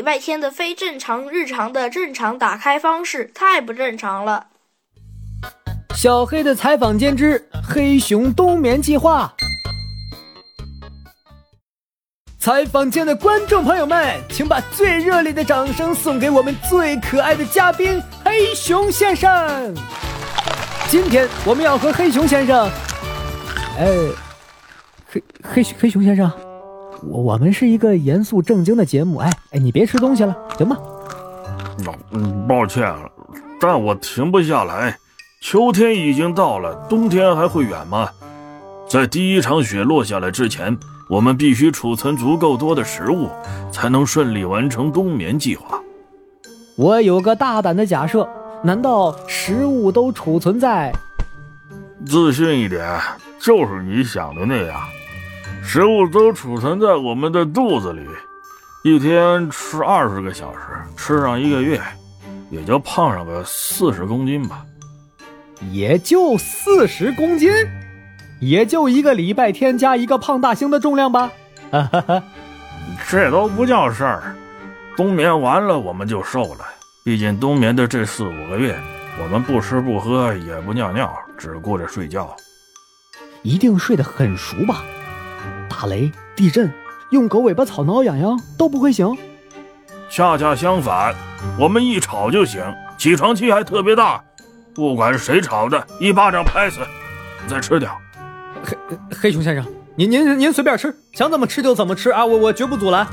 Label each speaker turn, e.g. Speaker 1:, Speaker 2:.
Speaker 1: 礼拜天的非正常日常的正常打开方式太不正常了。
Speaker 2: 小黑的采访间之黑熊冬眠计划。采访间的观众朋友们，请把最热烈的掌声送给我们最可爱的嘉宾黑熊先生。今天我们要和黑熊先生，哎，黑黑黑熊先生，我我们是一个严肃正经的节目，哎哎，你别吃东西了，行吗？
Speaker 3: 嗯，抱歉，但我停不下来。秋天已经到了，冬天还会远吗？在第一场雪落下来之前。我们必须储存足够多的食物，才能顺利完成冬眠计划。
Speaker 2: 我有个大胆的假设，难道食物都储存在？
Speaker 3: 自信一点，就是你想的那样，食物都储存在我们的肚子里。一天吃二十个小时，吃上一个月，也就胖上个四十公斤吧。
Speaker 2: 也就四十公斤。也就一个礼拜天加一个胖大星的重量吧，哈哈哈，
Speaker 3: 这都不叫事儿。冬眠完了我们就瘦了，毕竟冬眠的这四五个月，我们不吃不喝也不尿尿，只顾着睡觉。
Speaker 2: 一定睡得很熟吧？打雷、地震、用狗尾巴草挠痒痒都不会醒？
Speaker 3: 恰恰相反，我们一吵就醒，起床气还特别大，不管谁吵的，一巴掌拍死，再吃点。
Speaker 2: 黑黑熊先生，您您您随便吃，想怎么吃就怎么吃啊！我我绝不阻拦。